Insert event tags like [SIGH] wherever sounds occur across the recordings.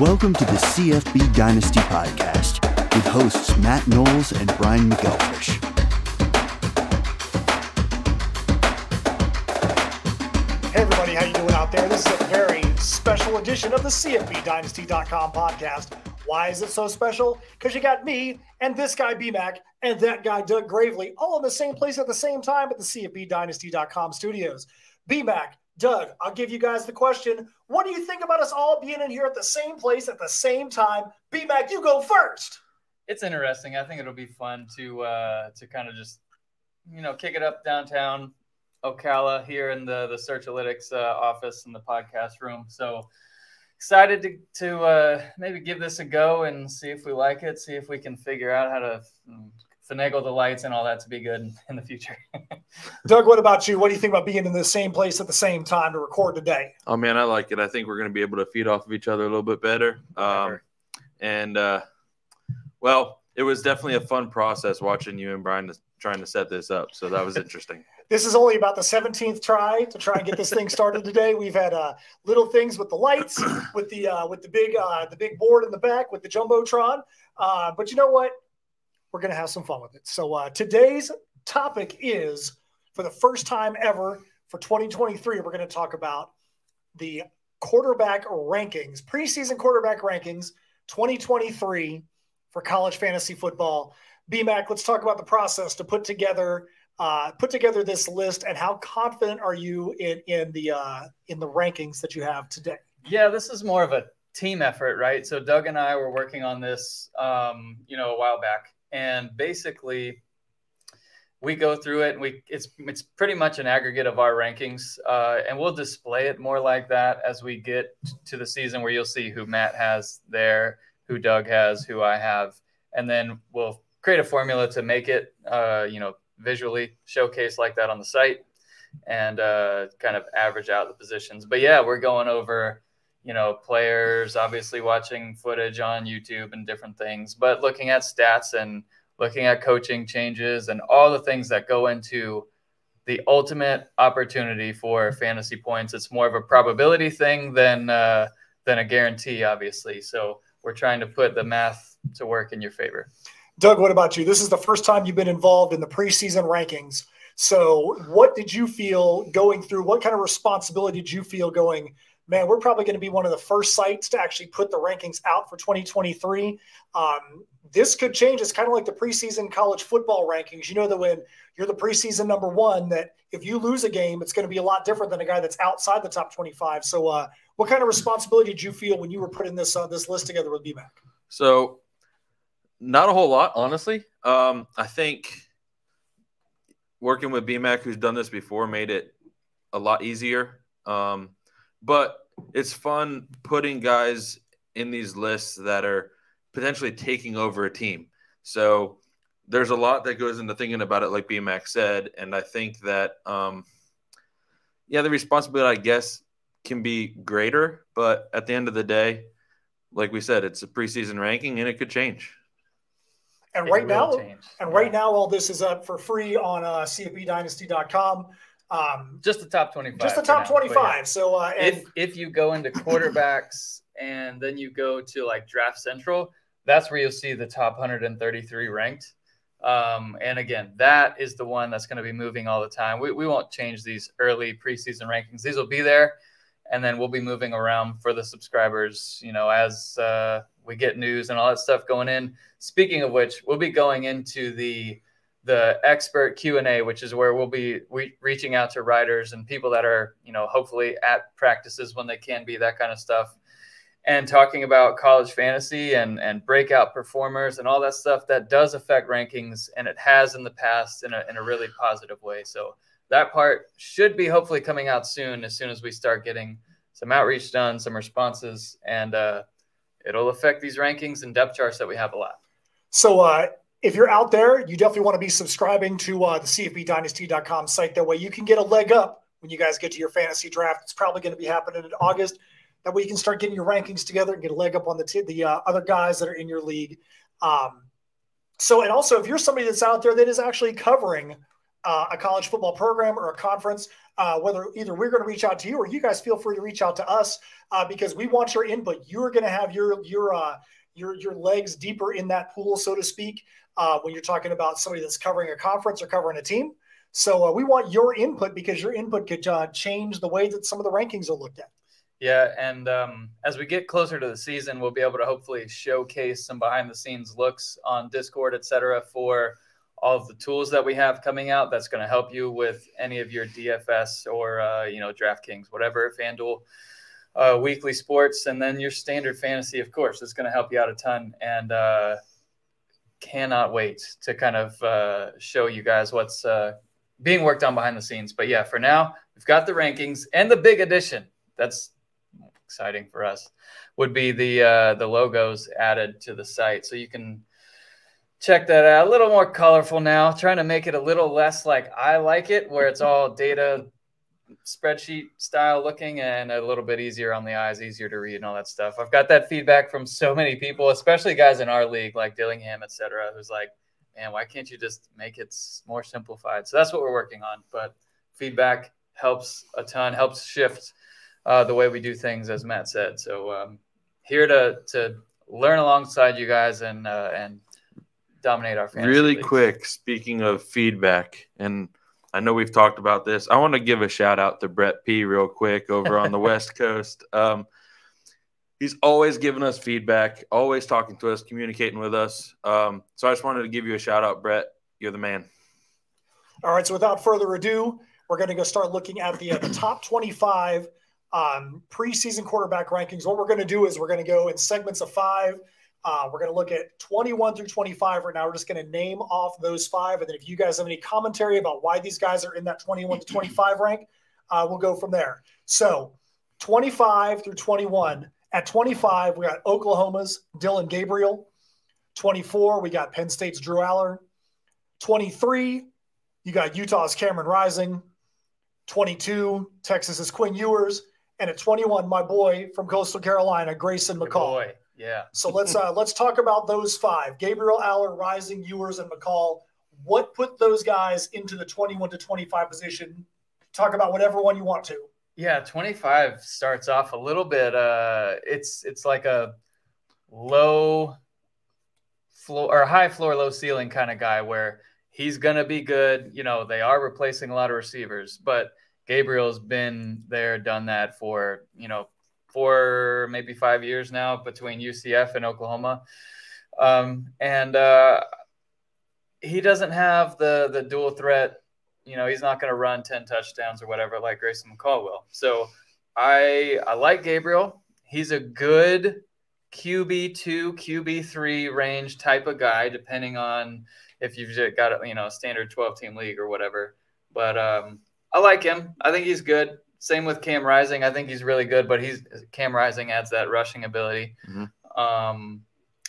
Welcome to the CFB Dynasty Podcast with hosts Matt Knowles and Brian McElfish. Hey everybody, how you doing out there? This is a very special edition of the CFBDynasty.com podcast. Why is it so special? Because you got me and this guy BMAC and that guy Doug Gravely all in the same place at the same time at the CFBDynasty.com studios. BMAC, Doug, I'll give you guys the question. What do you think about us all being in here at the same place at the same time? BMAC, you go first. It's interesting. I think it'll be fun to uh, to kind of just you know kick it up downtown Ocala here in the the Searchalytics uh, office in the podcast room. So excited to to uh, maybe give this a go and see if we like it. See if we can figure out how to mm, finagle the lights and all that to be good in the future. [LAUGHS] Doug, what about you? What do you think about being in the same place at the same time to record today? Oh man, I like it. I think we're going to be able to feed off of each other a little bit better. Um, and uh, well, it was definitely a fun process watching you and Brian trying to set this up. So that was [LAUGHS] interesting. this is only about the 17th try to try and get this thing started today. We've had uh, little things with the lights, with the uh, with the big uh, the big board in the back, with the jumbotron. Uh, but you know what? We're going to have some fun with it. So uh, today's topic is for the first time ever for 2023, we're going to talk about the quarterback rankings, preseason quarterback rankings 2023 for college fantasy football. BMAC, let's talk about the process to put together uh, put together this list and how confident are you in in the uh, in the rankings that you have today? Yeah, this is more of a team effort, right? So Doug and I were working on this, um, you know, a while back, and basically we go through it and we it's it's pretty much an aggregate of our rankings uh, and we'll display it more like that as we get to the season where you'll see who matt has there who doug has who i have. And then we'll create a formula to make it uh, you know visually showcase like that on the site and uh, kind of average out the positions. But yeah we're going over you know, players, obviously watching footage on YouTube and different things, but looking at stats and looking at coaching changes and all the things that go into the ultimate opportunity for fantasy points. It's more of a probability thing than uh, than a guarantee, obviously. So we're trying to put the math to work in your favor. Doug, what about you? This is the first time you've been involved in the preseason rankings. So, what did you feel going through? What kind of responsibility did you feel going? Man, we're probably going to be one of the first sites to actually put the rankings out for 2023. Um, this could change. It's kind of like the preseason college football rankings. You know that when you're the preseason number one, that if you lose a game, it's going to be a lot different than a guy that's outside the top 25. So, uh, what kind of responsibility did you feel when you were putting this uh, this list together with BMAC? So, not a whole lot, honestly. Um, I think working with BMAC, who's done this before, made it a lot easier. Um, but it's fun putting guys in these lists that are potentially taking over a team. So there's a lot that goes into thinking about it, like BMAC said, and I think that um, yeah, the responsibility, I guess, can be greater, but at the end of the day, like we said, it's a preseason ranking and it could change. And it right now, change. and right now, all this is up for free on uh, CFBDynasty.com. Um, just the top 25. Just the top 25. So uh, if, if you go into quarterbacks and then you go to like Draft Central, that's where you'll see the top 133 ranked. Um, and again, that is the one that's going to be moving all the time. We, we won't change these early preseason rankings. These will be there, and then we'll be moving around for the subscribers, you know, as uh, we get news and all that stuff going in. Speaking of which, we'll be going into the the expert q&a which is where we'll be re- reaching out to writers and people that are you know hopefully at practices when they can be that kind of stuff. And talking about college fantasy and and breakout performers and all that stuff that does affect rankings and it has in the past in a, in a really positive way. So that part should be hopefully coming out soon as soon as we start getting some outreach done some responses and uh, it'll affect these rankings and depth charts that we have a lot. So uh, if you're out there, you definitely want to be subscribing to uh, the CFBDynasty.com site. That way you can get a leg up when you guys get to your fantasy draft. It's probably going to be happening in August. That way you can start getting your rankings together and get a leg up on the t- the uh, other guys that are in your league. Um, so, and also if you're somebody that's out there that is actually covering uh, a college football program or a conference, uh, whether either we're going to reach out to you or you guys feel free to reach out to us uh, because we want your input. You're going to have your your uh, your your legs deeper in that pool, so to speak, uh, when you're talking about somebody that's covering a conference or covering a team. So uh, we want your input because your input could change the way that some of the rankings are looked at. Yeah, and um, as we get closer to the season, we'll be able to hopefully showcase some behind the scenes looks on Discord, et cetera, for all of the tools that we have coming out. That's going to help you with any of your DFS or uh, you know DraftKings, whatever, FanDuel, uh, weekly sports, and then your standard fantasy, of course, is going to help you out a ton. And uh, cannot wait to kind of uh, show you guys what's uh, being worked on behind the scenes. But yeah, for now, we've got the rankings and the big addition. That's exciting for us. Would be the uh, the logos added to the site, so you can check that out. A little more colorful now, trying to make it a little less like I like it, where it's all data spreadsheet style looking and a little bit easier on the eyes, easier to read and all that stuff. I've got that feedback from so many people, especially guys in our league like Dillingham, et cetera, who's like, man, why can't you just make it more simplified? So that's what we're working on. But feedback helps a ton, helps shift uh, the way we do things, as Matt said. So um, here to to learn alongside you guys and uh, and dominate our fantasy. Really leagues. quick, speaking of feedback, and I know we've talked about this. I want to give a shout out to Brett P. real quick over on the [LAUGHS] West Coast. Um, he's always giving us feedback, always talking to us, communicating with us. Um, so I just wanted to give you a shout out, Brett. You're the man. All right. So without further ado, we're going to go start looking at the, uh, the top 25 um, preseason quarterback rankings. What we're going to do is we're going to go in segments of five. Uh, we're going to look at 21 through 25 right now. We're just going to name off those five. And then if you guys have any commentary about why these guys are in that 21 to 25 rank, uh, we'll go from there. So 25 through 21. At 25, we got Oklahoma's Dillon Gabriel. 24, we got Penn State's Drew Allar. 23, you got Utah's Cameron Rising. 22, Texas's Quinn Ewers. And at 21, my boy from Coastal Carolina, Grayson McCall. Yeah. So let's uh, let's talk about those five: Gabriel Allar, Rising, Ewers, and McCall. What put those guys into the 21 to 25 position? Talk about whatever one you want to. Yeah, 25 starts off a little bit uh it's it's like a low floor or high floor low ceiling kind of guy where he's going to be good, you know, they are replacing a lot of receivers, but Gabriel's been there done that for, you know, for maybe 5 years now between UCF and Oklahoma. Um and uh he doesn't have the the dual threat you know, he's not going to run 10 touchdowns or whatever like Grayson McCall will. So I I like Gabriel. He's a good QB2, QB3 range type of guy, depending on if you've got a, you know, standard 12 team league or whatever. But um, I like him. I think he's good. Same with Cam Rising. I think he's really good, but he's Cam Rising adds that rushing ability. Mhm. Um,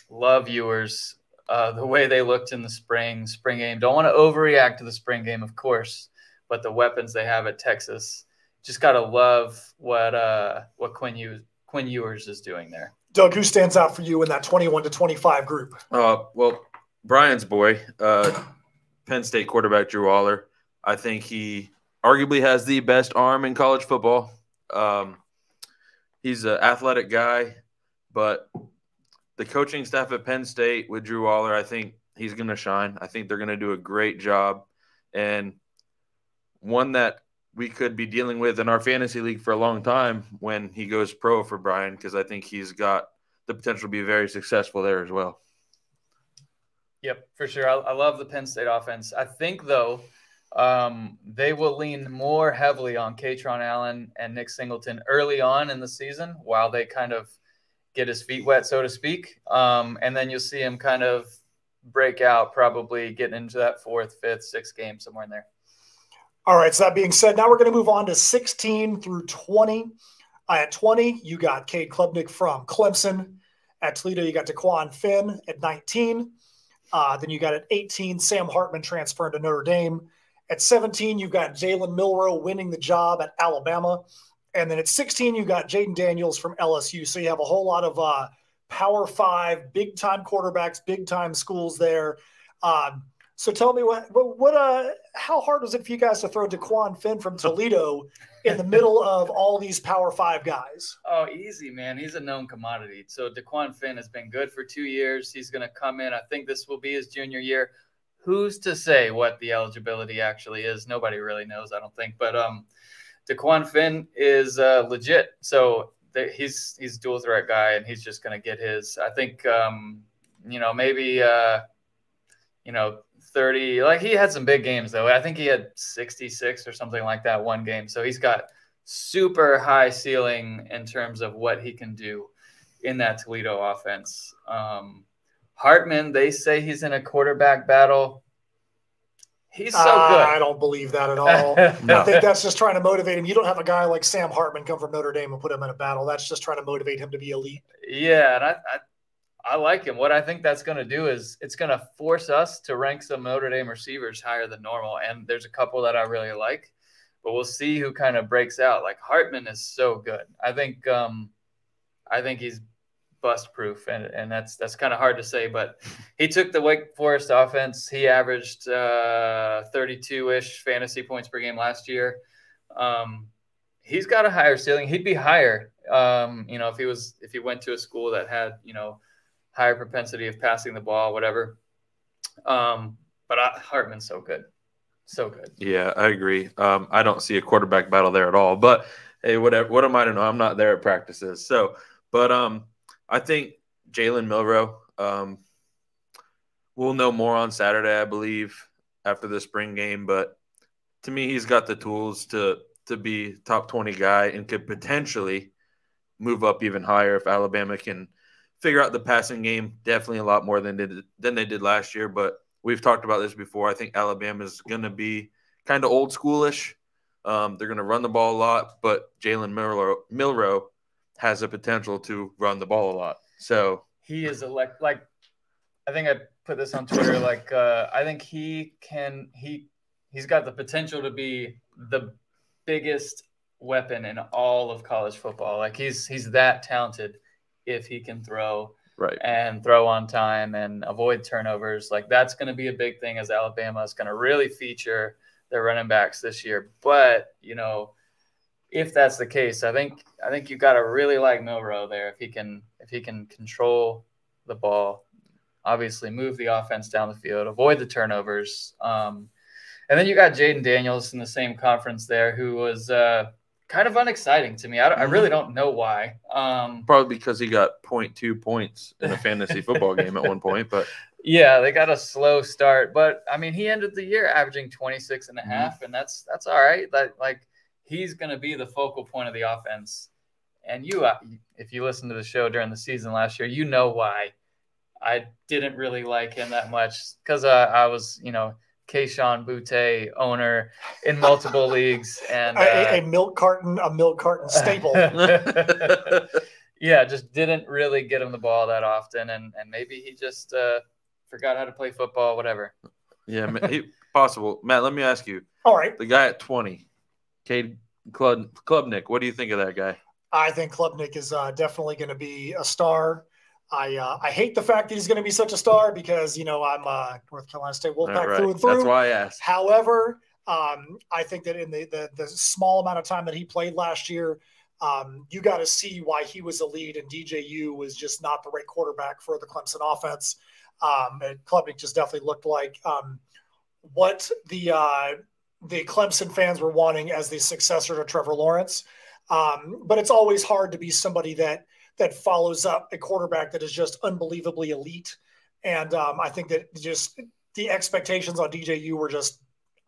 love Ewers uh, the way they looked in the spring spring game. Don't want to overreact to the spring game, of course, but the weapons they have at Texas, just gotta love what uh, what Quinn Ewers, Quinn Ewers is doing there. Doug, who stands out for you in that 21 to 25 group? Uh, well, Brian's boy, uh, Penn State quarterback Drew Allar. I think he arguably has the best arm in college football. Um, he's an athletic guy, but the coaching staff at Penn State with Drew Allar, I think he's going to shine. I think they're going to do a great job. And one that we could be dealing with in our fantasy league for a long time when he goes pro for Brian, because I think he's got the potential to be very successful there as well. Yep, for sure. I, I love the Penn State offense. I think though, um, they will lean more heavily on Kaytron Allen and Nick Singleton early on in the season, while they kind of get his feet wet, so to speak. Um, and then you'll see him kind of break out, probably getting into that fourth, fifth, sixth game somewhere in there. All right. So that being said, now we're going to move on to 16 through 20. Uh, at 20, you got Cade Klubnik from Clemson. At Toledo, you got Dequan Finn at 19. Uh, then you got at 18, Sam Hartman transferring to Notre Dame. At 17, you've got Jalen Milroe winning the job at Alabama. And then at 16, you've got Jayden Daniels from LSU. So you have a whole lot of uh, Power Five, big time quarterbacks, big time schools there. Um, so tell me what what, what uh, how hard was it for you guys to throw Dequan Finn from Toledo in the middle of all these Power Five guys? Oh, easy, man. He's a known commodity. So Dequan Finn has been good for two years. He's going to come in. I think this will be his junior year. Who's to say what the eligibility actually is? Nobody really knows, I don't think. But um, Dequan Finn is uh, legit. So th- he's he's dual threat guy, and he's just going to get his. I think um, you know maybe uh, you know 30 like he had some big games though i think he had 66 or something like that one game so he's got super high ceiling in terms of what he can do in that toledo offense um, hartman they say he's in a quarterback battle he's so Uh, good I don't believe that at all. [LAUGHS] I think that's just trying to motivate him. You don't have a guy like Sam Hartman come from Notre Dame and put him in a battle. That's just trying to motivate him to be elite. Yeah, and I, I I like him. What I think that's going to do is it's going to force us to rank some Notre Dame receivers higher than normal. And there's a couple that I really like, but we'll see who kind of breaks out. Like Hartman is so good. I think um, I think he's bust proof, and and that's that's kind of hard to say. But he took the Wake Forest offense. He averaged uh, 32 ish fantasy points per game last year. Um, he's got a higher ceiling. He'd be higher, um, you know, if he was if he went to a school that had you know higher propensity of passing the ball, whatever. Um, but I, Hartman's so good, so good. Yeah, I agree. Um, I don't see a quarterback battle there at all. But hey, whatever. What am I to know? I'm not there at practices. So, but um, I think Jalen Milroe. Um, we'll know more on Saturday, I believe, after the spring game. But to me, he's got the tools to to be top 20 guy and could potentially move up even higher if Alabama can figure out the passing game. Definitely a lot more than did, than they did last year. But we've talked about this before. I think Alabama is going to be kind of old schoolish. Um, they're going to run the ball a lot, but Jalen Milroe, Milroe has the potential to run the ball a lot. So He is elect like I think I put this on Twitter. Like uh, I think he can he he's got the potential to be the biggest weapon in all of college football. Like he's he's that talented if he can throw right, and throw on time and avoid turnovers. Like that's going to be a big thing as Alabama is going to really feature their running backs this year. But you know, if that's the case, I think I think you've got to really like Milroe there if he can if he can control the ball, obviously move the offense down the field, avoid the turnovers. Um, and then you got Jayden Daniels in the same conference there, who was uh, kind of unexciting to me. I, I really don't know why. Um, probably because he got 0.2 points in a fantasy football game at one point. But [LAUGHS] Yeah, they got a slow start, but I mean, he ended the year averaging 26 and a half, and that's that's all right. That like he's going to be the focal point of the offense. And you uh, if you listen to the show during the season last year, you know why I didn't really like him that much cuz uh, I was, you know, Kayshon Boutte owner in multiple [LAUGHS] leagues and A, a- uh, a milk carton, a milk carton staple. [LAUGHS] yeah, just didn't really get him the ball that often, and and maybe he just uh, forgot how to play football, whatever. yeah, he, possible. Matt, let me ask you: All right. the guy at 20, Cade Club Klubnik. What do you think of that guy? I think Klubnik is uh, definitely going to be a star. I uh, I hate the fact that he's going to be such a star because you know I'm uh, North Carolina State Wolfpack right, through and through. That's why I asked. However, um, I think that in the, the the small amount of time that he played last year, um, you got to see why he was a lead and DJU was just not the right quarterback for the Clemson offense. Um, and Klubnik just definitely looked like um, what the uh, the Clemson fans were wanting as the successor to Trevor Lawrence. Um, but it's always hard to be somebody that that follows up a quarterback that is just unbelievably elite. And um, I think that just the expectations on DJU were just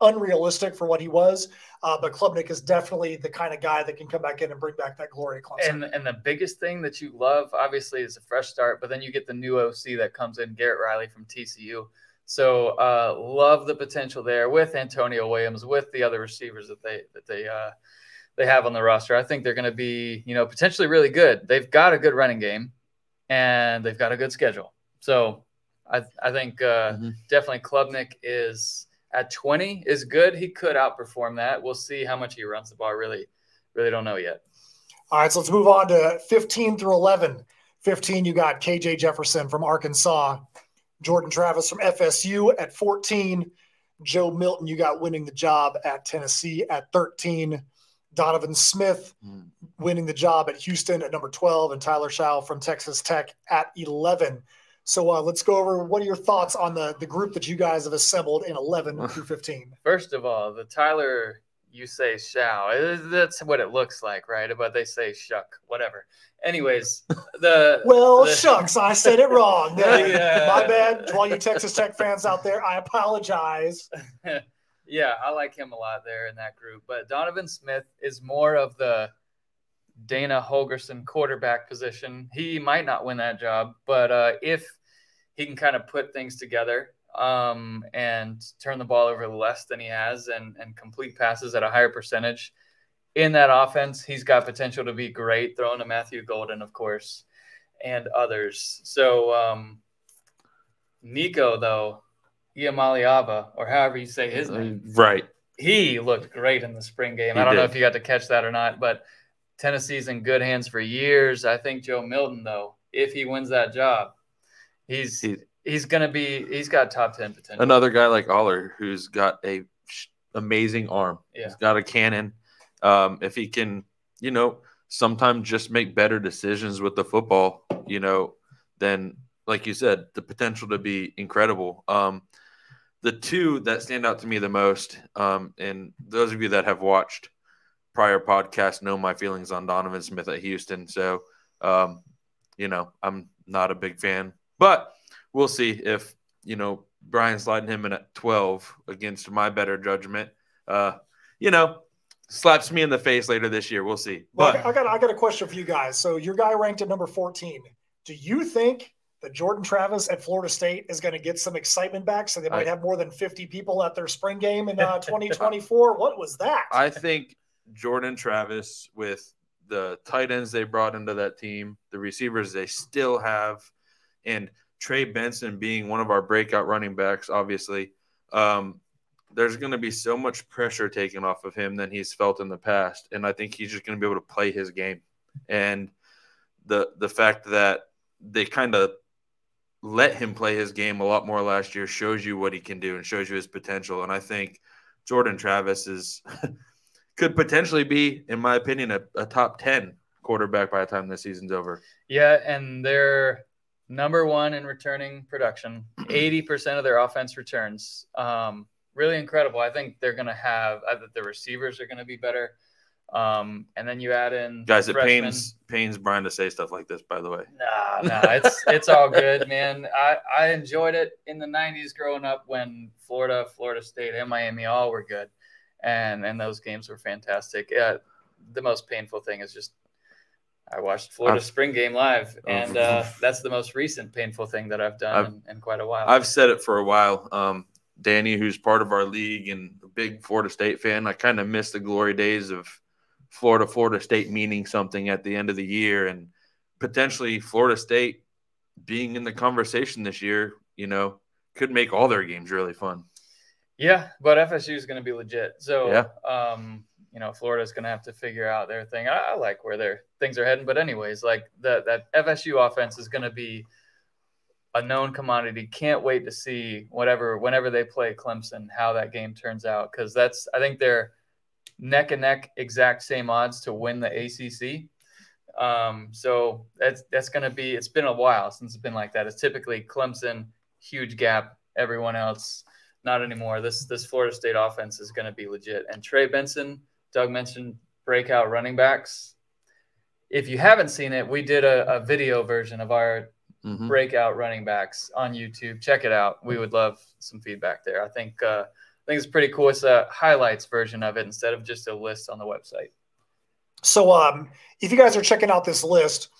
unrealistic for what he was. Uh, but Klubnik is definitely the kind of guy that can come back in and bring back that glory to Clemson. And and the biggest thing that you love, obviously, is a fresh start. But then you get the new OC that comes in, Garrett Riley from TCU. So uh, love the potential there with Antonio Williams, with the other receivers that they that they uh, they have on the roster. I think they're going to be you know potentially really good. They've got a good running game, and they've got a good schedule. So I I think uh, Mhm. definitely Klubnik is at 20 is good. He could outperform that. We'll see how much he runs the ball. Really, really don't know yet. All right, so let's move on to 15 through 11. 15, you got KJ Jefferson from Arkansas, Jordan Travis from FSU at 14, Joe Milton, you got winning the job at Tennessee at 13. Donovan Smith Mm. winning the job at Houston at number 12, and Tyler Shaw from Texas Tech at 11. So uh, let's go over what are your thoughts on the, the group that you guys have assembled in 11 through 15? First of all, the Tyler you say shall. eh, That's what it looks like, right? But they say shuck, whatever. Anyways, [LAUGHS] the Well, the- shucks, I said it wrong. [LAUGHS] Yeah. My bad. To all you Texas Tech fans out there, I apologize. [LAUGHS] yeah, I like him a lot there in that group. But Donovan Smith is more of the Dana Holgorsen quarterback position. He might not win that job, but uh, if he can kind of put things together um, and turn the ball over less than he has and, and complete passes at a higher percentage in that offense, he's got potential to be great, throwing to Matthew Golden, of course, and others. So, um, Nico, though, Iamaleava, or however you say his name, Right. he looked great in the spring game. He I don't know if you got to catch that or not, but Tennessee's in good hands for years. I think Joe Milton, though, if he wins that job, he's He- he's gonna be he's got top ten potential. Another guy like Allar who's got a sh- amazing arm. Yeah. He's got a cannon. Um, if he can, you know, sometimes just make better decisions with the football, you know, then like you said, the potential to be incredible. Um, the two that stand out to me the most, um, and those of you that have watched prior podcasts know my feelings on Donovan Smith at Houston. So, um, you know, I'm not a big fan, but we'll see if you know Brian sliding him in at 12 against my better judgment. Uh, you know, slaps me in the face later this year. We'll see. Well, But I got I got a question for you guys. So your guy ranked at number 14. Do you think that Jordan Travis at Florida State is going to get some excitement back so they might I- have more than 50 people at their spring game in uh, [LAUGHS] 2024? what was that? I think Jordan Travis with the tight ends they brought into that team, the receivers they still have, and Trey Benson being one of our breakout running backs, obviously, um, there's going to be so much pressure taken off of him than he's felt in the past, and I think he's just going to be able to play his game. And the the fact that they kind of let him play his game a lot more last year shows you what he can do and shows you his potential. And I think Jordan Travis is [LAUGHS] could potentially be, in my opinion, a, a top ten quarterback by the time this season's over. Yeah, and they're number one in returning production. [CLEARS THROAT] Eighty percent of their offense returns. Um, really incredible. I think they're going to have. I think the receivers are going to be better. Um, and then you add in Guys, it freshmen. pains pains Brian to say stuff like this. By the way, Nah, nah, it's [LAUGHS] it's all good, man. I I enjoyed it in the '90s growing up when Florida, Florida State, and Miami all were good, and and those games were fantastic. Yeah, the most painful thing is just I watched Florida I've- spring game live, and uh, that's the most recent painful thing that I've done I've- in, in quite a while. I've said it for a while. Um, Danny, who's part of our league and a big Florida State fan, I kind of miss the glory days of Florida, Florida State meaning something at the end of the year, and potentially Florida State being in the conversation this year. You know, could make all their games really fun. Yeah, but FSU is going to be legit. So, Yeah. um, you know, Florida's going to have to figure out their thing. I, I like where their things are heading, but anyways, like that that FSU offense is going to be a known commodity. Can't wait to see whatever whenever they play Clemson how that game turns out because that's I think they're neck and neck exact same odds to win the ACC. Um, so that's that's going to be. It's been a while since it's been like that. It's typically Clemson, huge gap. Everyone else, not anymore. This this Florida State offense is going to be legit. And Trey Benson, Doug mentioned breakout running backs. If you haven't seen it, we did a, a video version of our Mhm. breakout running backs on YouTube. Check it out. We would love some feedback there. I think uh, I think it's pretty cool. It's a highlights version of it instead of just a list on the website. So, um, if you guys are checking out this list,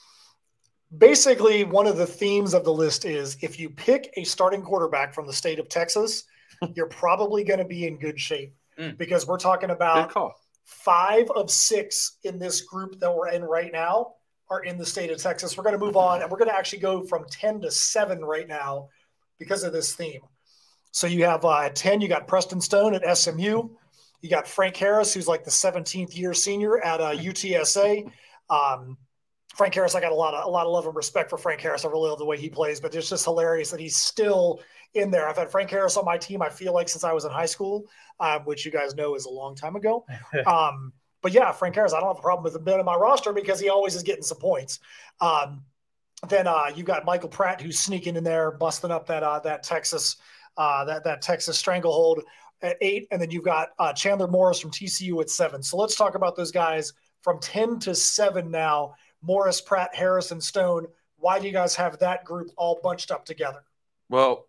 basically one of the themes of the list is if you pick a starting quarterback from the state of Texas, [LAUGHS] you're probably going to be in good shape Mm. because we're talking Good about call. Five of six in this group that we're in right now are in the state of Texas. We're going to move on and we're going to actually go from 10 to 7 right now because of this theme. So you have uh, at 10, you got Preston Stone at SMU. You got Frank Harris, who's like the 17th year senior at uh, UTSA. Um, Frank Harris, I got a lot of a lot of love and respect for Frank Harris. I really love the way he plays, but it's just hilarious that he's still in there. I've had Frank Harris on my team. I feel like since I was in high school, um, which you guys know is a long time ago. [LAUGHS] Um, but yeah, Frank Harris, I don't have a problem with him being on my roster because he always is getting some points. Um, then uh, you got Michael Pratt who's sneaking in there, busting up that uh, that Texas uh, that that Texas stranglehold at eight, and then you've got uh, Chandler Morris from TCU at seven. So let's talk about those guys from ten to seven now. Morris, Pratt, Harris, and Stone. Why do you guys have that group all bunched up together? Well,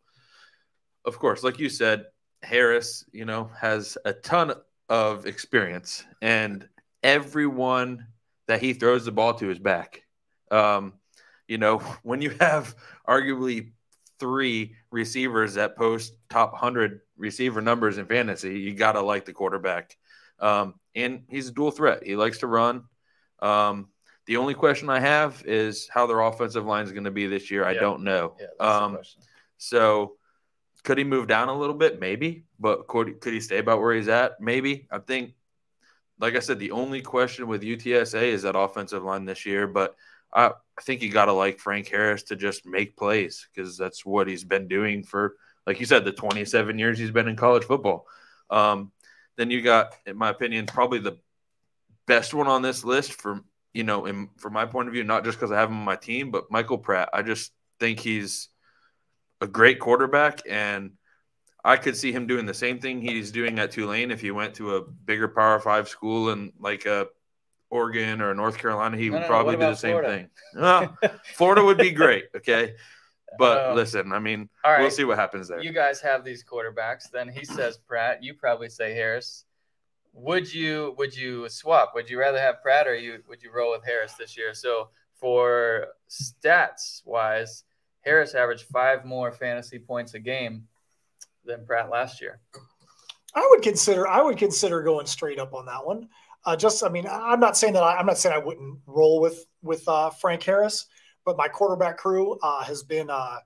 of course, like you said, Harris, you know, has a ton of experience, and everyone that he throws the ball to is back. Um, you know, [LAUGHS] when you have arguably three receivers that post top 100 receiver numbers in fantasy, you got to like the quarterback. Um, and he's a dual threat. He likes to run. Um, the only question I have is how their offensive line is going to be this year. I Yeah. don't know. Yeah, Um. So could he move down a little bit? Maybe, but could could he stay about where he's at? Maybe. I think, like I said, the only question with UTSA is that offensive line this year. But I, I think you got to like Frank Harris to just make plays because that's what he's been doing for, like you said, the 27 years he's been in college football. Um, then you got, in my opinion, probably the best one on this list from you know, in, from my point of view, not just because I have him on my team, but Michael Pratt. I just think he's a great quarterback, and I could see him doing the same thing he's doing at Tulane if he went to a bigger Power Five school in like a Oregon or North Carolina. He No, would no, probably do the same Florida? thing. Well, [LAUGHS] Florida would be great, okay. But Um, listen, I mean, All right. we'll see what happens there. You guys have these quarterbacks. Then he says Pratt. You probably say Harris. Would you would you swap? Would you rather have Pratt or you would you roll with Harris this year? So for stats wise, Harris averaged five more fantasy points a game than Pratt last year. I would consider I would consider going straight up on that one. Uh, just I mean I'm not saying that I, I'm not saying I wouldn't roll with with uh, Frank Harris, but my quarterback crew uh, has been uh,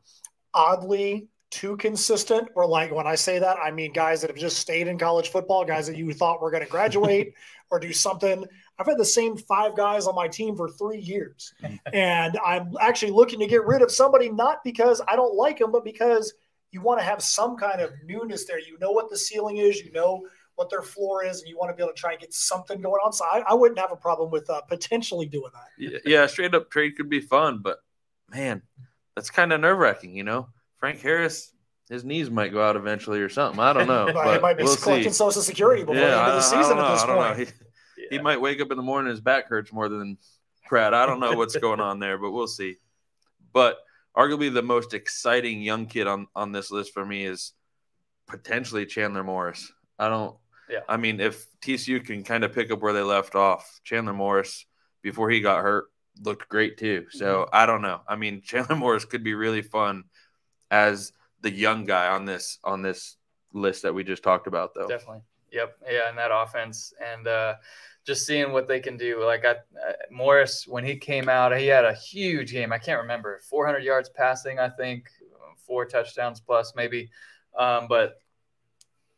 oddly too consistent. Or like when I say that, I mean guys that have just stayed in college football, guys that you thought were going to graduate [LAUGHS] or do something. I've had the same five guys on my team for three years, [LAUGHS] and I'm actually looking to get rid of somebody not because I don't like them, but because you want to have some kind of newness there. You know what the ceiling is, you know what their floor is, and you want to be able to try and get something going on. So I, I wouldn't have a problem with uh, potentially doing that. Yeah, yeah, straight up trade could be fun, but man, that's kind of nerve wracking, you know. Frank Harris, his knees might go out eventually or something. I don't know. [LAUGHS] He might be we'll collecting see. Social Security before the end of the season at this I don't know. point. He, might wake up in the morning, his back hurts more than Pratt. I don't know what's going on there, but we'll see. But arguably the most exciting young kid on on this list for me is potentially Chandler Morris. I don't. Yeah. I mean, if TCU can kind of pick up where they left off, Chandler Morris before he got hurt looked great too. So Mm-hmm. I don't know. I mean, [LAUGHS] Chandler Morris could be really fun as the young guy on this on this list that we just talked about, though. Definitely. Yep. Yeah, and that offense and uh, just seeing what they can do. Like I, uh, Morris, when he came out, he had a huge game. I can't remember 400 yards passing, I think, four touchdowns plus maybe. Um, but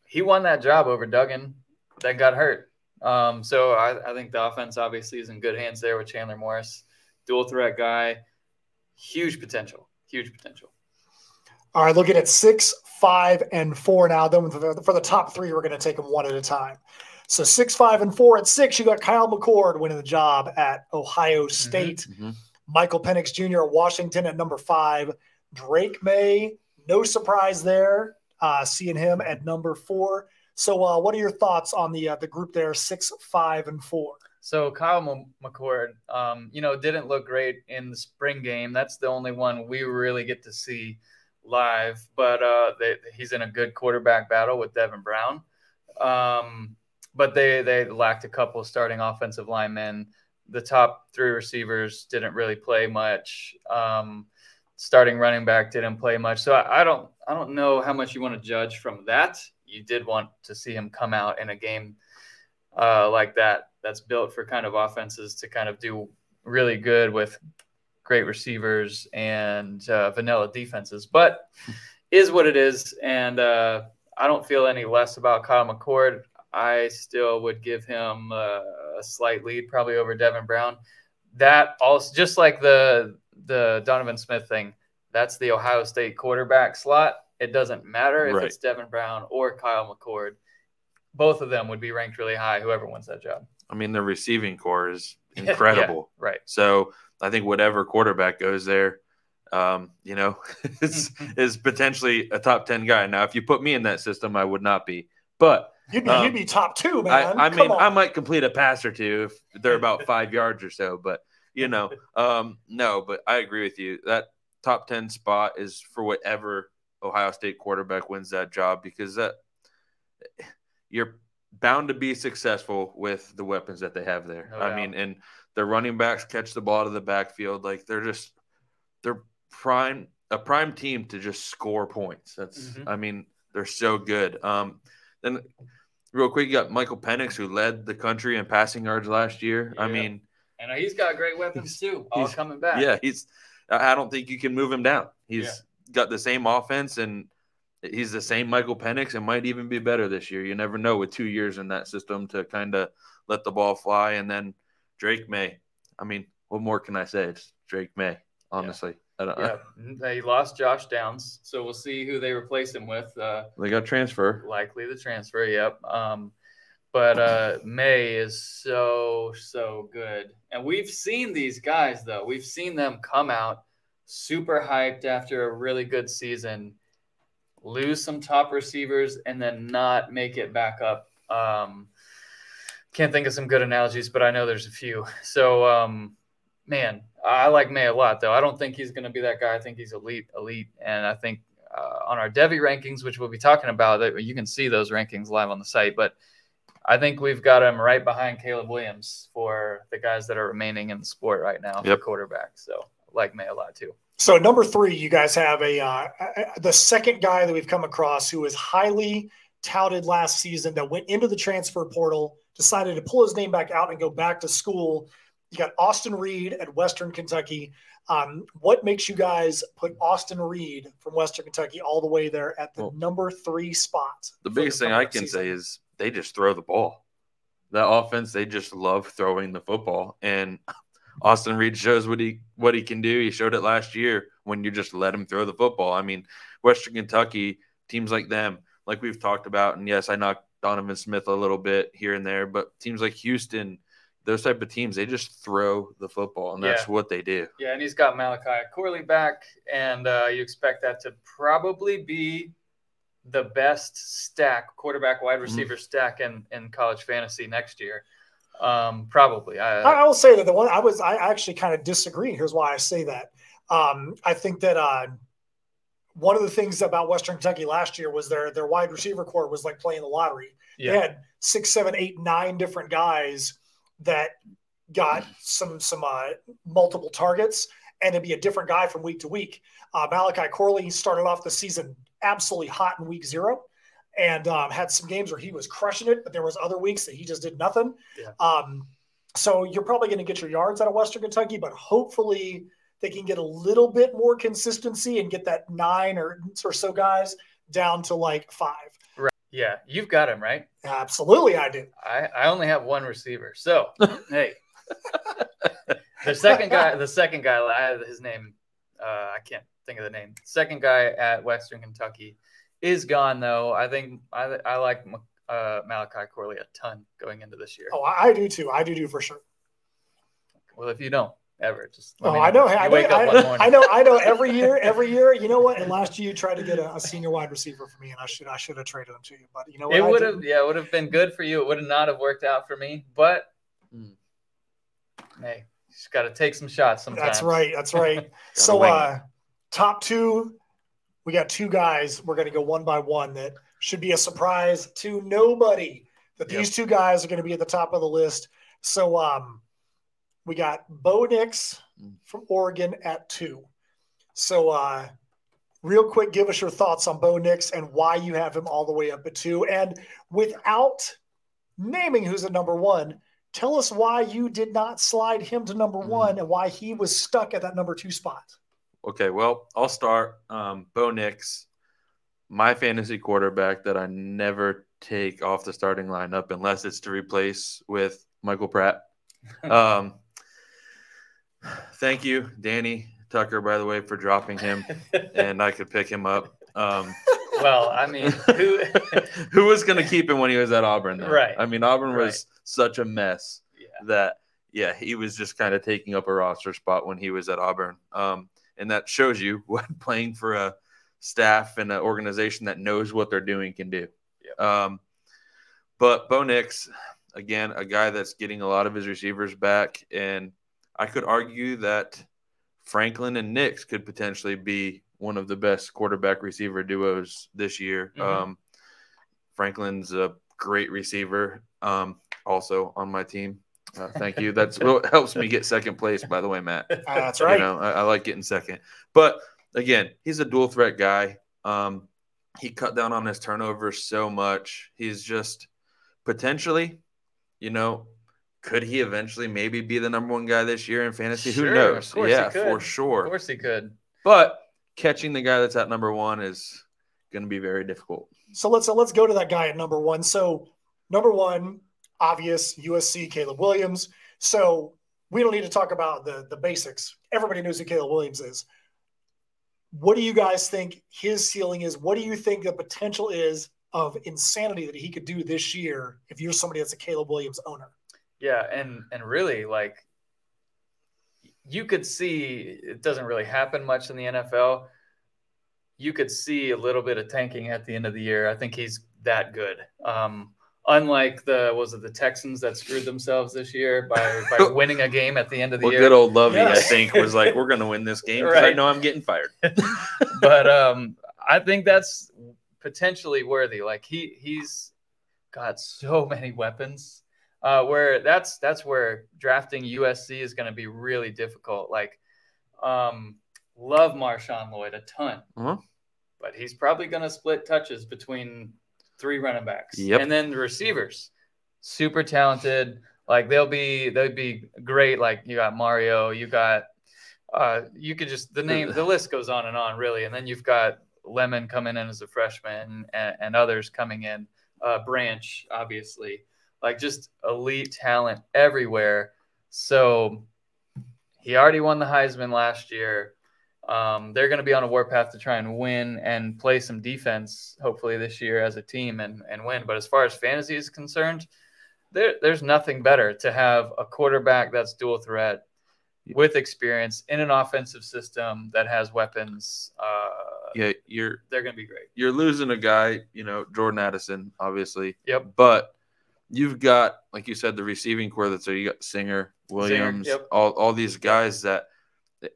he won that job over Duggan that got hurt. Um, so I, I think the offense obviously is in good hands there with Chandler Morris, dual threat guy, huge potential, huge potential. All right, looking at six, five, and four now. Then for the, for the top three, we're going to take them one at a time. So six, five, and four. At six, you got Kyle McCord winning the job at Ohio State. Mhm. Michael Penix Jr. at Washington at number five. Drake Maye, no surprise there. Uh, seeing him at number four. So, uh, what are your thoughts on the uh, the group there? Six, five, and four. So Kyle M- McCord, um, you know, didn't look great in the spring game. That's the only one we really get to see live. But uh, they, he's in a good quarterback battle with Devin Brown. Um, but they they lacked a couple starting offensive linemen. The top three receivers didn't really play much. Um, starting running back didn't play much. So I, I don't I don't know how much you want to judge from that. You did want to see him come out in a game uh, like that that's built for kind of offenses to kind of do really good with great receivers and uh, vanilla defenses. But is what it is, and uh, I don't feel any less about Kyle McCord. I still would give him uh, a slight lead, probably over Devin Brown. that also just like the the Donovan Smith thing, that's the Ohio State quarterback slot. It doesn't matter if Right. it's Devin Brown or Kyle McCord. Both of them would be ranked really high, whoever wins that job. I mean, the receiving core is [LAUGHS] Yeah, incredible. Right. So I think whatever quarterback goes there, um, you know, [LAUGHS] is is potentially a top ten guy. Now, if you put me in that system, I would not be. But You'd be, Um, you'd be top two, man. I, I mean, on. I might complete a pass or two if they're about five yards or so. But you know, [LAUGHS] um, no. But I agree with you. That top ten spot is for whatever Ohio State quarterback wins that job because that you're bound to be successful with the weapons that they have there. No I doubt. mean, and their running backs catch the ball to the backfield like they're just they're prime a prime team to just score points. That's Mhm. I mean they're so good. Um, then real quick, you got Michael Penix who led the country in passing yards last year. I mean, And he's got great weapons too, all he's- coming back. yeah, he's I I don't think you can move him down. He's got the same offense and he's the same Michael Penix and might even be better this year. You never know with two years in that system to kind of let the ball fly. And then Drake Maye. I mean, what more can I say? It's Drake Maye, honestly. I don't, Yeah, they lost Josh Downs, so we'll see who they replace him with. Uh, They got transfer. likely the transfer. Yep. Um, but uh, Maye is so so good, and we've seen these guys though. We've seen them come out super hyped after a really good season, lose some top receivers, and then not make it back up. Um, can't think of some good analogies, but I know there's a few. [LAUGHS] So, um, man, I like Maye a lot, though. I don't think he's going to be that guy. I think he's elite, elite, and I think uh, on our devy rankings, which we'll be talking about, you can see those rankings live on the site. But I think we've got him right behind Caleb Williams for the guys that are remaining in the sport right now Yep. for quarterback. So like Maye a lot too. So number three, you guys have a uh, the second guy that we've come across who is highly touted last season that went into the transfer portal, decided to pull his name back out and go back to school. You got Austin Reed at Western Kentucky. Um, what makes you guys put Austin Reed from Western Kentucky all the way there at the Well, number three spot? The biggest thing I can season? say is they just throw the ball. That offense, they just love throwing the football. And [LAUGHS] Austin Reed shows what he what he can do. He showed it last year when you just let him throw the football. I mean, Western Kentucky teams like them, like we've talked about, and yes, I knocked Donovan Smith a little bit here and there, but teams like Houston, those type of teams, they just throw the football, and that's Yeah. what they do. Yeah, and he's got Malachi Corley back, and uh, you expect that to probably be the best stack, quarterback wide receiver stack in, in college fantasy next year. Um, probably. I, I, I will say that the one I was I actually kind of disagree. Here's why I say that. Um, I think that uh, one of the things about Western Kentucky last year was their their wide receiver core was like playing the lottery. yeah. They had six, seven, eight, nine different guys that got some some uh, multiple targets, and it'd be a different guy from week to week. Uh, Malachi Corley started off the season absolutely hot in week zero, and um, had some games where he was crushing it, but there was other weeks that he just did nothing. Yeah. Um, so you're probably going to get your yards out of Western Kentucky, but hopefully they can get a little bit more consistency and get that nine or or so guys down to like five. Right. Yeah, you've got him, right? Absolutely, I do. I, I only have one receiver. So, [LAUGHS] hey. the second guy, the second guy, his name, uh, I can't think of the name. Second guy at Western Kentucky is gone, though. I think I, I like uh, Malachi Corley a ton going into this year. Oh, I, I do too. I do do for sure. Well, if you don't ever, just Oh, me I know. You I, wake know up I, one. I know. I know. Every [LAUGHS] year, every year. You know what? And last year you tried to get a, a senior wide receiver for me, and I should I should have traded him to you. But you know what? It would have, yeah, it would have been good for you. It would have not have worked out for me, but Mm. hey, you just got to take some shots sometimes. That's right. That's right. [LAUGHS] so, uh, top two, we got two guys. We're going to go one by one. That should be a surprise to nobody. That Yep. these two guys are going to be at the top of the list. So, um, we got Bo Nix Mm. from Oregon at two. So, uh, real quick, give us your thoughts on Bo Nix and why you have him all the way up at two. And without naming who's at number one, tell us why you did not slide him to number Mm. one and why he was stuck at that number two spot. Okay, well, I'll start. Um, Bo Nix, my fantasy quarterback that I never take off the starting lineup unless it's to replace with Michael Pratt. [LAUGHS] um, Thank you, Danny Tucker, by the way, for dropping him, [LAUGHS] and I could pick him up. Um, [LAUGHS] well, I mean, who? [LAUGHS] who was going to keep him when he was at Auburn? Though? Right. I mean, Auburn was Right. such a mess yeah. that yeah, he was just kind of taking up a roster spot when he was at Auburn. Um, and that shows you what playing for a staff and an organization that knows what they're doing can do. Um, but Bo Nix, again, a guy that's getting a lot of his receivers back, and I could argue that Franklin and Nix could potentially be one of the best quarterback receiver duos this year. Mhm. Um, Franklin's a great receiver, um, also on my team. Uh, thank you. That's what [LAUGHS] helps me get second place, by the way, Matt. Uh, [LAUGHS] that's right. You know, I, I like getting second. But again, he's a dual threat guy. Um, he cut down on his turnovers so much. He's just potentially, you know, could he eventually maybe be the number one guy this year in fantasy? Sure, Who knows? of course he yeah, could. for Of course he could. But catching the guy that's at number one is going to be very difficult. So let's let's go to that guy at number one. So number one, obvious USC Caleb Williams. So we don't need to talk about the the basics. Everybody knows who Caleb Williams is. What do you guys think his ceiling is? What do you think the potential is of insanity that he could do this year if you're somebody that's a Caleb Williams owner? Yeah, and and really like you could see it doesn't really happen much in the NFL. You could see a little bit of tanking at the end of the year. I think he's that good. Um, unlike the was it the Texans that screwed themselves this year by by [LAUGHS] winning a game at the end of the Well, year. good old Lovie, I think, was like, "We're going to win this game." 'cause I Right. know I'm getting fired. [LAUGHS] but um, I think that's potentially worthy. Like he he's got so many weapons. Uh, where that's that's where drafting USC is going to be really difficult. Like, um, love Marshawn Lloyd a ton, Uh-huh. but he's probably going to split touches between three running backs, Yep. and then the receivers, super talented. Like they'll be they'll be great. Like you got Mario, you got uh, you could just the name the list goes on and on really, and then you've got Lemon coming in as a freshman and, and others coming in, uh, Branch obviously, like just elite talent everywhere. So he already won the Heisman last year. Um, they're going to be on a warpath to try and win and play some defense, hopefully this year as a team and, and win. But as far as fantasy is concerned, there, there's nothing better to have a quarterback that's dual threat with experience in an offensive system that has weapons. Uh, Yeah, you're They're going to be great. you're losing a guy, you know, Jordan Addison, obviously. Yep. But you've got, like you said, the receiving core that's there. You got Singer, Williams, yep. all, all these guys that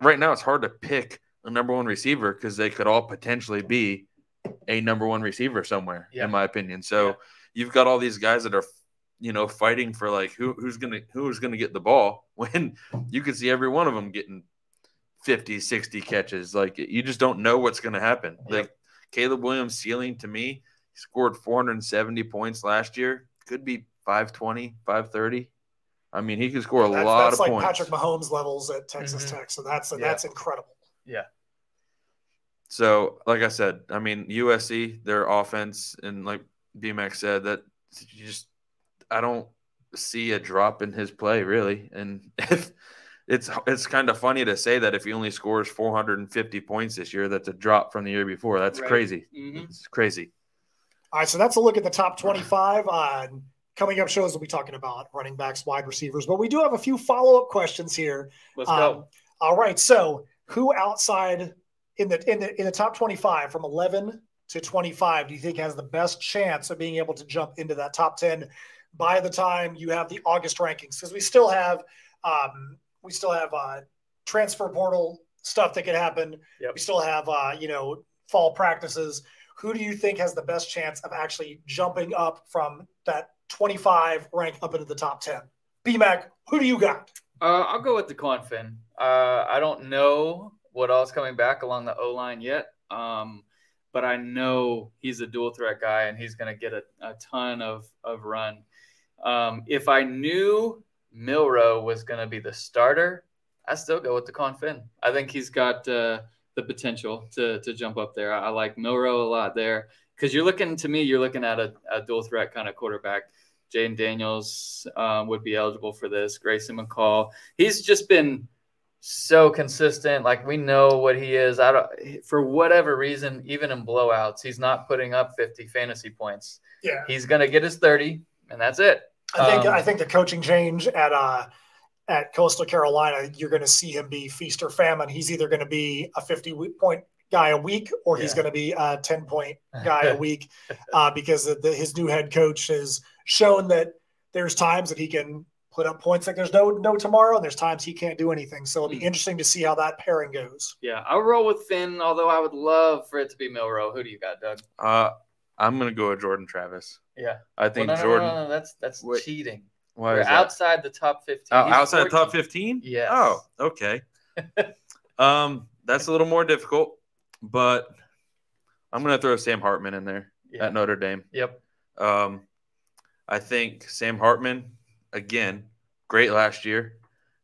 right now it's hard to pick a number one receiver because they could all potentially be a number one receiver somewhere, Yeah. in my opinion. So Yeah. you've got all these guys that are, you know, fighting for like who, who's gonna who's gonna get the ball [LAUGHS] when you can see every one of them getting 50, 60 catches. Like you just don't know what's gonna happen. Yep. Like Caleb Williams' ceiling to me, he scored 470 points last year. Could be 520, 530. I mean, he could score a That's, lot that's of like points. Patrick Mahomes levels at Texas Mhm. Tech. So that's Yeah. that's incredible. Yeah. So, like I said, I mean, USC, their offense, and like BMAC said, that you just, I don't see a drop in his play really. And [LAUGHS] if it's, it's kind of funny to say that if he only scores 450 points this year, that's a drop from the year before. That's Right. crazy. Mhm. It's crazy. All right, so that's a look at the top 25. Uh, coming up shows, we'll be talking about running backs, wide receivers, but we do have a few follow up questions here. Let's Um, go. All right, so who outside in the in the in the top 25 from 11 to 25 do you think has the best chance of being able to jump into that top 10 by the time you have the August rankings? Because we still have um, we still have uh, transfer portal stuff that could happen. Yep. We still have uh, you know fall practices. Who do you think has the best chance of actually jumping up from that 25 rank up into the top 10? BMAC, who do you got? Uh, I'll go with Dequan Finn. Uh, I don't know what else coming back along the O line yet, um, but I know he's a dual threat guy and he's going to get a, a ton of, of run. Um, if I knew Milroe was going to be the starter, I still go with Dequan Finn. I think he's got uh, the potential to, to jump up there. I, I like Milroe a lot there because you're looking to me, you're looking at a, a dual threat kind of quarterback. Jayden Daniels um, would be eligible for this. Grayson McCall. He's just been so consistent. Like we know what he is. I don't for whatever reason, even in blowouts, he's not putting up 50 fantasy points. Yeah, He's gonna get his 30, and that's it. I think Um, I think the coaching change at uh at Coastal Carolina, you're going to see him be feast or famine. He's either going to be a 50 point guy a week, or he's Yeah. going to be a 10 point guy a [LAUGHS] week, uh, because the, the, his new head coach has shown that there's times that he can put up points like there's no no tomorrow, and there's times he can't do anything. So it'll be Hmm. interesting to see how that pairing goes. Yeah, I'll roll with Finn, although I would love for it to be Milroe. Who do you got, Doug? Uh, I'm gonna go with Jordan Travis. Yeah. I think well, no, no, Jordan. No, no, no, that's that's Wait, cheating. Why We're outside the top 15. Oh, He's outside the top 15? Yeah. Oh, okay. [LAUGHS] um, that's a little more difficult, but I'm going to throw Sam Hartman in there Yeah. at Notre Dame. Yep. Um, I think Sam Hartman, again, great last year,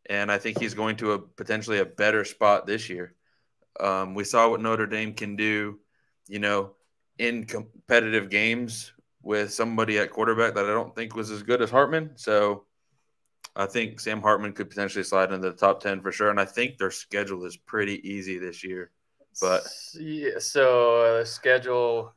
and I think he's going to a potentially a better spot this year. Um, we saw what Notre Dame can do, you know, in competitive games with somebody at quarterback that I don't think was as good as Hartman. So I think Sam Hartman could potentially slide into the top 10 for sure. And I think their schedule is pretty easy this year. But- yeah, so uh, schedule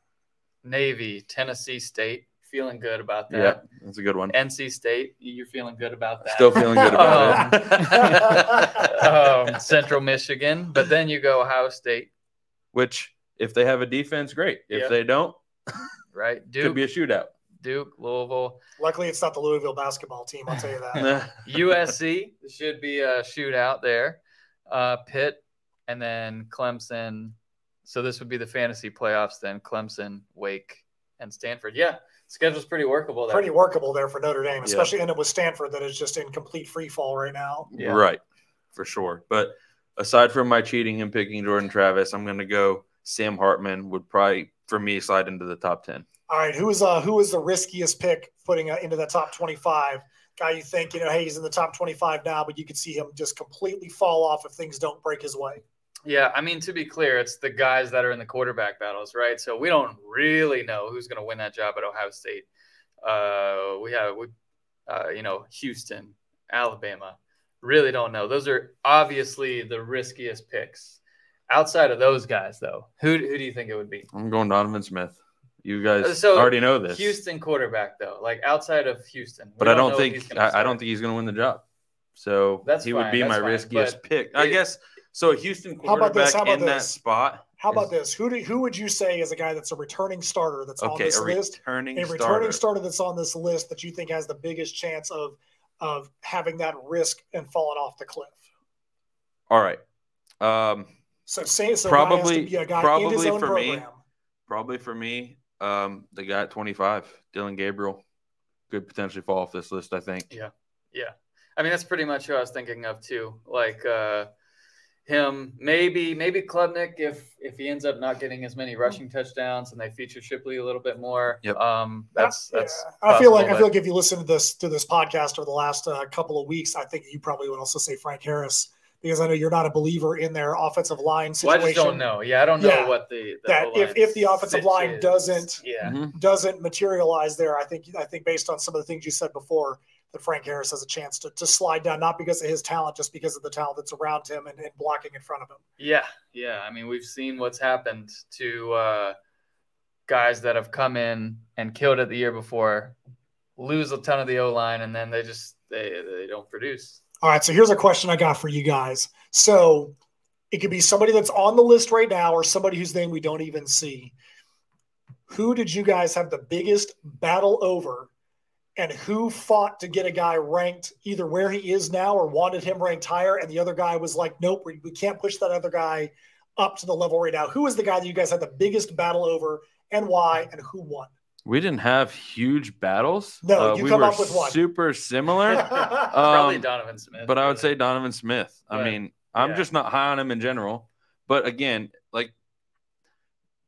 Navy, Tennessee State, feeling good about that. Yeah, that's a good one. NC State, you're feeling good about that. Still feeling good about it. [LAUGHS] um, Central Michigan, but then you go Ohio State, Which, if they have a defense, great. If Yeah. they don't, right? Duke could be a shootout. Duke, Louisville, Luckily, it's not the Louisville basketball team. I'll tell you that. [LAUGHS] USC should be a shootout there. Uh, Pitt, and then Clemson. So this would be the fantasy playoffs then. Clemson, Wake, and Stanford. Yeah, schedule's pretty workable there. Pretty workable there for Notre Dame, Yeah. especially and it was Stanford that is just in complete free fall right now. Yeah. Right, for sure. But aside from my cheating and picking Jordan Travis, I'm going to go Sam Hartman would probably, for me, slide into the top 10. All right, who is uh who is the riskiest pick putting uh, into the top twenty five? Guy you think you know, hey, he's in the top twenty five now, but you could see him just completely fall off if things don't break his way. Yeah, I mean to be clear, it's the guys that are in the quarterback battles, right? So we don't really know who's going to win that job at Ohio State. Uh, we have, we, uh, you know, Houston, Alabama. Really don't know. Those are obviously the riskiest picks. Outside of those guys, though, who who do you think it would be? I'm going Donovan Smith. You guys so, already know this. Houston quarterback, though, like outside of Houston. but I don't know if he's think I, I don't think he's going to win the job. So That's he would be my fine, riskiest but pick. I guess so. A Houston How about this? quarterback How about in that spot. How about is- this? Who do, who would you say is a guy that's a returning starter that's on this a list? returning A starter. returning starter that's on this list that you think has the biggest chance of of having that risk and falling off the cliff. All right. Um, So say so. has to Probably- be a guy in probably his own for me, probably for me, um, the guy at 25, Dillon Gabriel, could potentially fall off this list. I think. Yeah. Yeah. I mean, that's pretty much who I was thinking of too. Like uh him, maybe maybe Klubnik if if he ends up not getting as many rushing touchdowns and they feature Shipley a little bit more. Yep. Um that's Yeah. that's I feel like I feel like if you listen to this to this podcast over the last uh, couple of weeks, I think you probably would also say Frank Harris because I know you're not a believer in their offensive line well, I situation. just don't know. Yeah, I don't know Yeah. what the, the That if- if the offensive line is. doesn't- yeah. Mhm. Doesn't materialize there. I think I think based on some of the things you said before, that Frank Harris has a chance to, to slide down, not because of his talent, just because of the talent that's around him and, and blocking in front of him. Yeah, yeah. I mean, we've seen what's happened to uh, guys that have come in and killed it the year before, lose a ton of the O line, and then they just they they don't produce. All right, so here's a question I got for you guys. So it could be somebody that's on the list right now or somebody whose name we don't even see. Who did you guys have the biggest battle over? And who fought to get a guy ranked either where he is now or wanted him ranked higher? And the other guy was like, nope, we, we can't push that other guy up to the level right now. Who was the guy that you guys had the biggest battle over and why and who won? We didn't have huge battles. No, Uh, you we come were up with one. super similar. [LAUGHS] Probably Um, Donovan Smith. but I would say Donovan Smith. I mean, I'm yeah. just not high on him in general. But again, like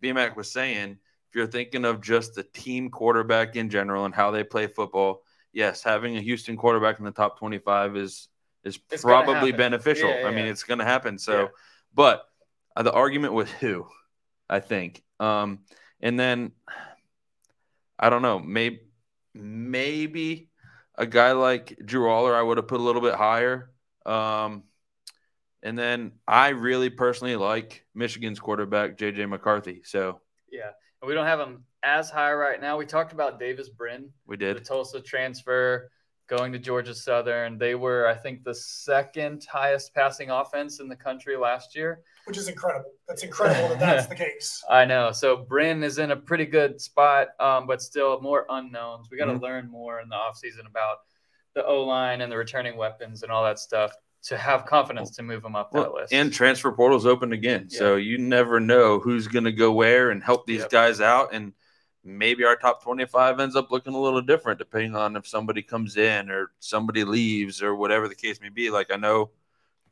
BMAC was saying, if you're thinking of just the team quarterback in general and how they play football, yes, having a Houston quarterback in the top 25 is is It's probably happen. beneficial. Yeah, I mean, yeah. it's going to happen. So, Yeah. but uh, the argument with who, I think, um, and then I don't know, maybe maybe a guy like Drew Allar, I would have put a little bit higher. Um, And then I really personally like Michigan's quarterback JJ McCarthy. So Yeah, and we don't have him as high right now. We talked about Davis Brin, we did the. Tulsa transfer, going to Georgia Southern. They were, I think, the second highest passing offense in the country last year. which is incredible. That's incredible that that's the case. [LAUGHS] I know. So Brin is in a pretty good spot, um, but still more unknowns. We got to Mhm. learn more in the offseason about the O line and the returning weapons and all that stuff to have confidence to move them up that Well, list. and transfer portal's open again. So you never know who's going to go where and help these Yep. guys out. And maybe our top 25 ends up looking a little different depending on if somebody comes in or somebody leaves or whatever the case may be. Like I know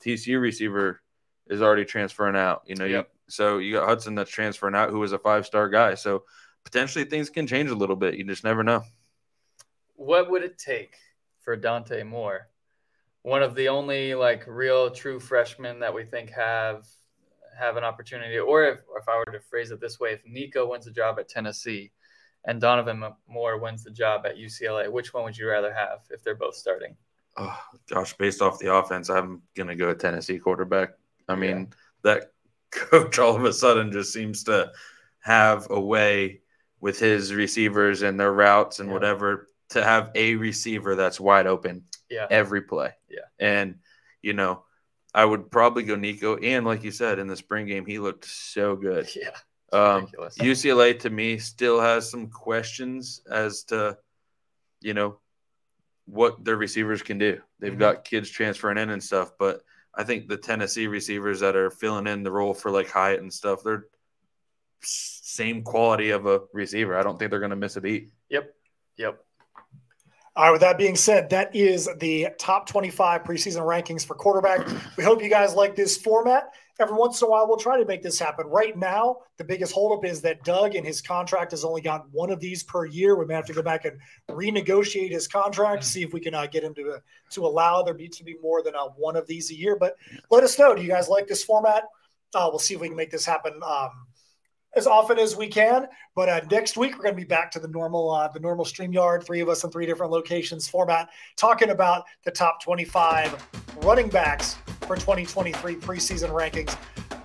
TCU receiver is already transferring out. You know, you, so you got Hudson that's transferring out, who was a five star guy. So potentially things can change a little bit. You just never know. what would it take for Dante Moore, one of the only like real true freshmen that we think have have an opportunity, or if if I were to phrase it this way, if Nico wins a job at Tennessee and Donovan Moore wins the job at UCLA, which one would you rather have if they're both starting? Oh, gosh, based off the offense, I'm gonna go Tennessee quarterback. I Yeah. mean, that [LAUGHS] coach all of a sudden just seems to have a way with his receivers and their routes and Yeah. whatever to have a receiver that's wide open Yeah. every play. Yeah. And you know, I would probably go Nico. And like you said, in the spring game, he looked so good. [LAUGHS] Yeah. Um. UCLA [LAUGHS] to me still has some questions as to, you know, what their receivers can do. They've Mhm. got kids transferring in and stuff, but I think the Tennessee receivers that are filling in the role for like Hyatt and stuff, they're same quality of a receiver. I don't think they're going to miss a beat. Yep. Yep. All right, with that being said, that is the top 25 preseason rankings for quarterback. We hope you guys like this format. Every once in a while, we'll try to make this happen. Right now, the biggest holdup is that Doug and his contract has only got one of these per year. We may have to go back and renegotiate his contract, see if we can uh, get him to to allow there be to be more than uh, one of these a year. But let us know. Do you guys like this format? Uh, we'll see if we can make this happen um, as often as we can. But uh, next week we're going to be back to the normal, uh, the normal Streamyard, three of us in three different locations format, talking about the top 25 running backs for 2023 preseason rankings.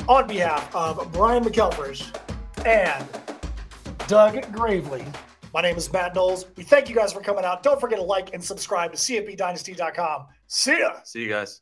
On behalf of Brian McElfresh and Doug Gravely, my name is Matt Knowles. We thank you guys for coming out. Don't forget to like and subscribe to CFBDynasty.com. See ya. See you guys.